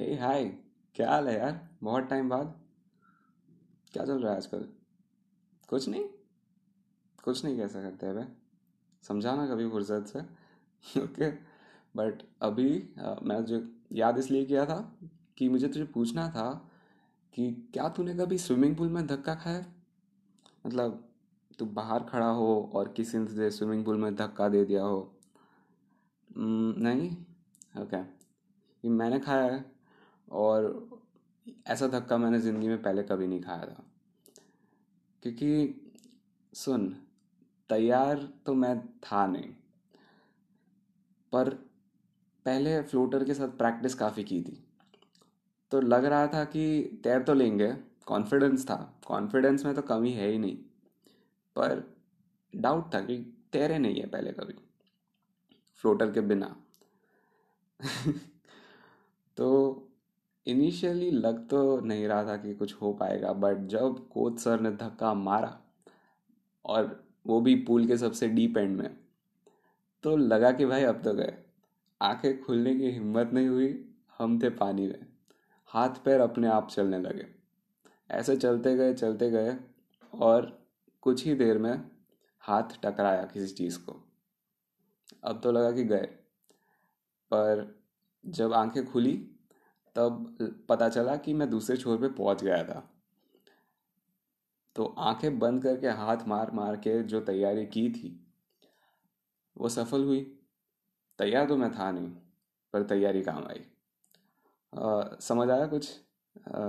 हे हाय क्या हाल है यार? बहुत टाइम बाद। क्या चल रहा है आजकल? कुछ नहीं। कुछ नहीं कैसा करते हैं समझाना कभी फुर्सत से। ओके बट अभी अ, मैं जो याद इसलिए किया था कि मुझे तुझे पूछना था कि क्या तूने कभी स्विमिंग पूल में धक्का खाया? मतलब तू बाहर खड़ा हो और किसी ने स्विमिंग पूल में धक्का दे दिया हो। नहीं? ओके ये मैंने खाया है। और ऐसा धक्का मैंने ज़िंदगी में पहले कभी नहीं खाया था। क्योंकि सुन, तैयार तो मैं था नहीं, पर पहले फ्लोटर के साथ प्रैक्टिस काफ़ी की थी। तो लग रहा था कि तैर तो लेंगे, कॉन्फिडेंस था। कॉन्फिडेंस में तो कमी है ही नहीं, पर डाउट था कि तैरे नहीं है पहले कभी, फ्लोटर के बिना। तो इनिशियली लग तो नहीं रहा था कि कुछ हो पाएगा बट जब कोच सर ने धक्का मारा और वो भी पूल के सबसे डीप एंड में तो लगा कि भाई अब तो गए। आँखें खुलने की हिम्मत नहीं हुई, हम थे पानी में। हाथ पैर अपने आप चलने लगे। ऐसे चलते गए चलते गए और कुछ ही देर में हाथ टकराया किसी चीज़ को। अब तो लगा कि गए, पर जब आँखें खुली तब पता चला कि मैं दूसरे छोर पे पहुँच गया था। तो आँखें बंद करके हाथ मार मार के जो तैयारी की थी वो सफल हुई। तैयार तो मैं था नहीं पर तैयारी काम आई। समझ आया कुछ? अ,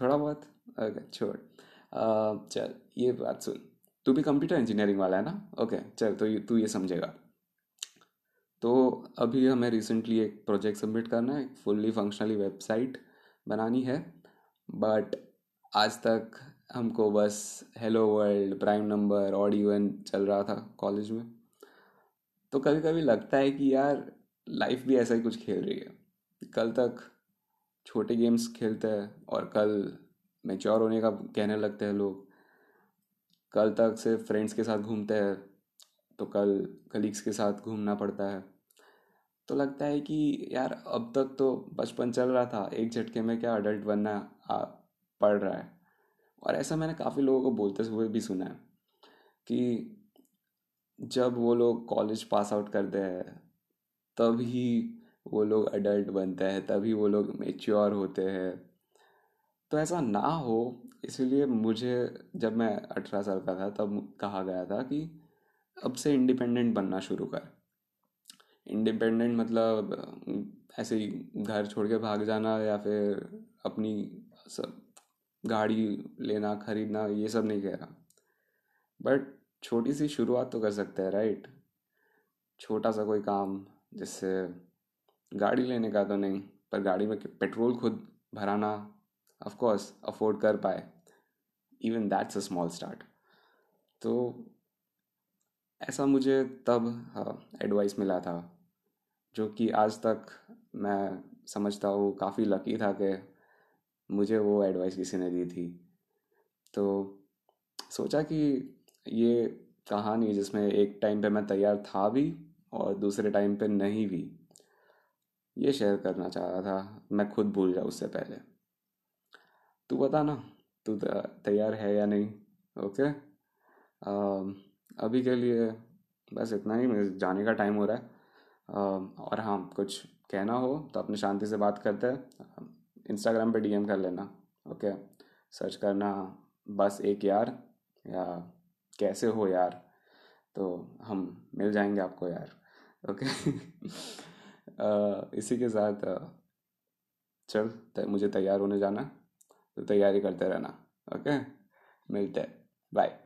थोड़ा बहुत? छोड़। चल ये बात सुन। तू भी कंप्यूटर इंजीनियरिंग वाला है ना? ओके चल तो तू ये समझेगा। तो अभी हमें रिसेंटली एक प्रोजेक्ट सबमिट करना है फुल्ली फंक्शनली वेबसाइट बनानी है। बट आज तक हमको बस hello world prime number odd even चल रहा था कॉलेज में। तो कभी कभी लगता है कि यार लाइफ भी ऐसा ही कुछ खेल रही है। कल तक छोटे गेम्स खेलते हैं और कल मैच्योर होने का कहने लगते हैं लोग। कल तक सिर्फ़ फ्रेंड्स के साथ घूमते हैं तो कल कलीग्स के साथ घूमना पड़ता है। तो लगता है कि यार अब तक तो बचपन चल रहा था एक झटके में क्या अडल्ट बनना आ, पड़ रहा है। और ऐसा मैंने काफ़ी लोगों को बोलते हुए भी सुना है कि जब वो लोग कॉलेज पास आउट करते हैं तभी वो लोग अडल्ट बनते हैं तभी वो लोग मेच्योर होते हैं। तो ऐसा ना हो इसलिए मुझे जब मैं अठारह साल का था तब कहा गया था कि अब से इंडिपेंडेंट बनना शुरू कर। इंडिपेंडेंट मतलब ऐसे ही घर छोड़ के भाग जाना या फिर अपनी सब गाड़ी लेना, खरीदना, ये सब नहीं कह रहा। बट छोटी सी शुरुआत तो कर सकते हैं राइट छोटा सा कोई काम जैसे गाड़ी लेने का तो नहीं, पर गाड़ी में पेट्रोल खुद भराना ऑफ़ कोर्स अफोर्ड कर पाए। Even that's a small start तो ऐसा मुझे तब एडवाइस मिला था जो कि आज तक मैं समझता हूँ काफ़ी लकी था कि मुझे वो एडवाइस किसी ने दी थी। तो सोचा कि ये कहानी है जिसमें एक टाइम पे मैं तैयार था भी और दूसरे टाइम पे नहीं भी ये शेयर करना चाह रहा था मैं खुद भूल जाऊँ उससे पहले। तू बता ना तू तैयार है या नहीं? ओके अम, अभी के लिए बस इतना ही मुझे जाने का टाइम हो रहा है। और हाँ कुछ कहना हो तो अपने शांति से बात करते हैं। इंस्टाग्राम पे डीएम कर लेना, ओके? सर्च करना बस एक यार, या कैसे हो यार? तो हम मिल जाएँगे आपको यार, ओके? इसी के साथ चल मुझे तैयार होने जाना तो तैयारी करते रहना, ओके? मिलते हैं बाय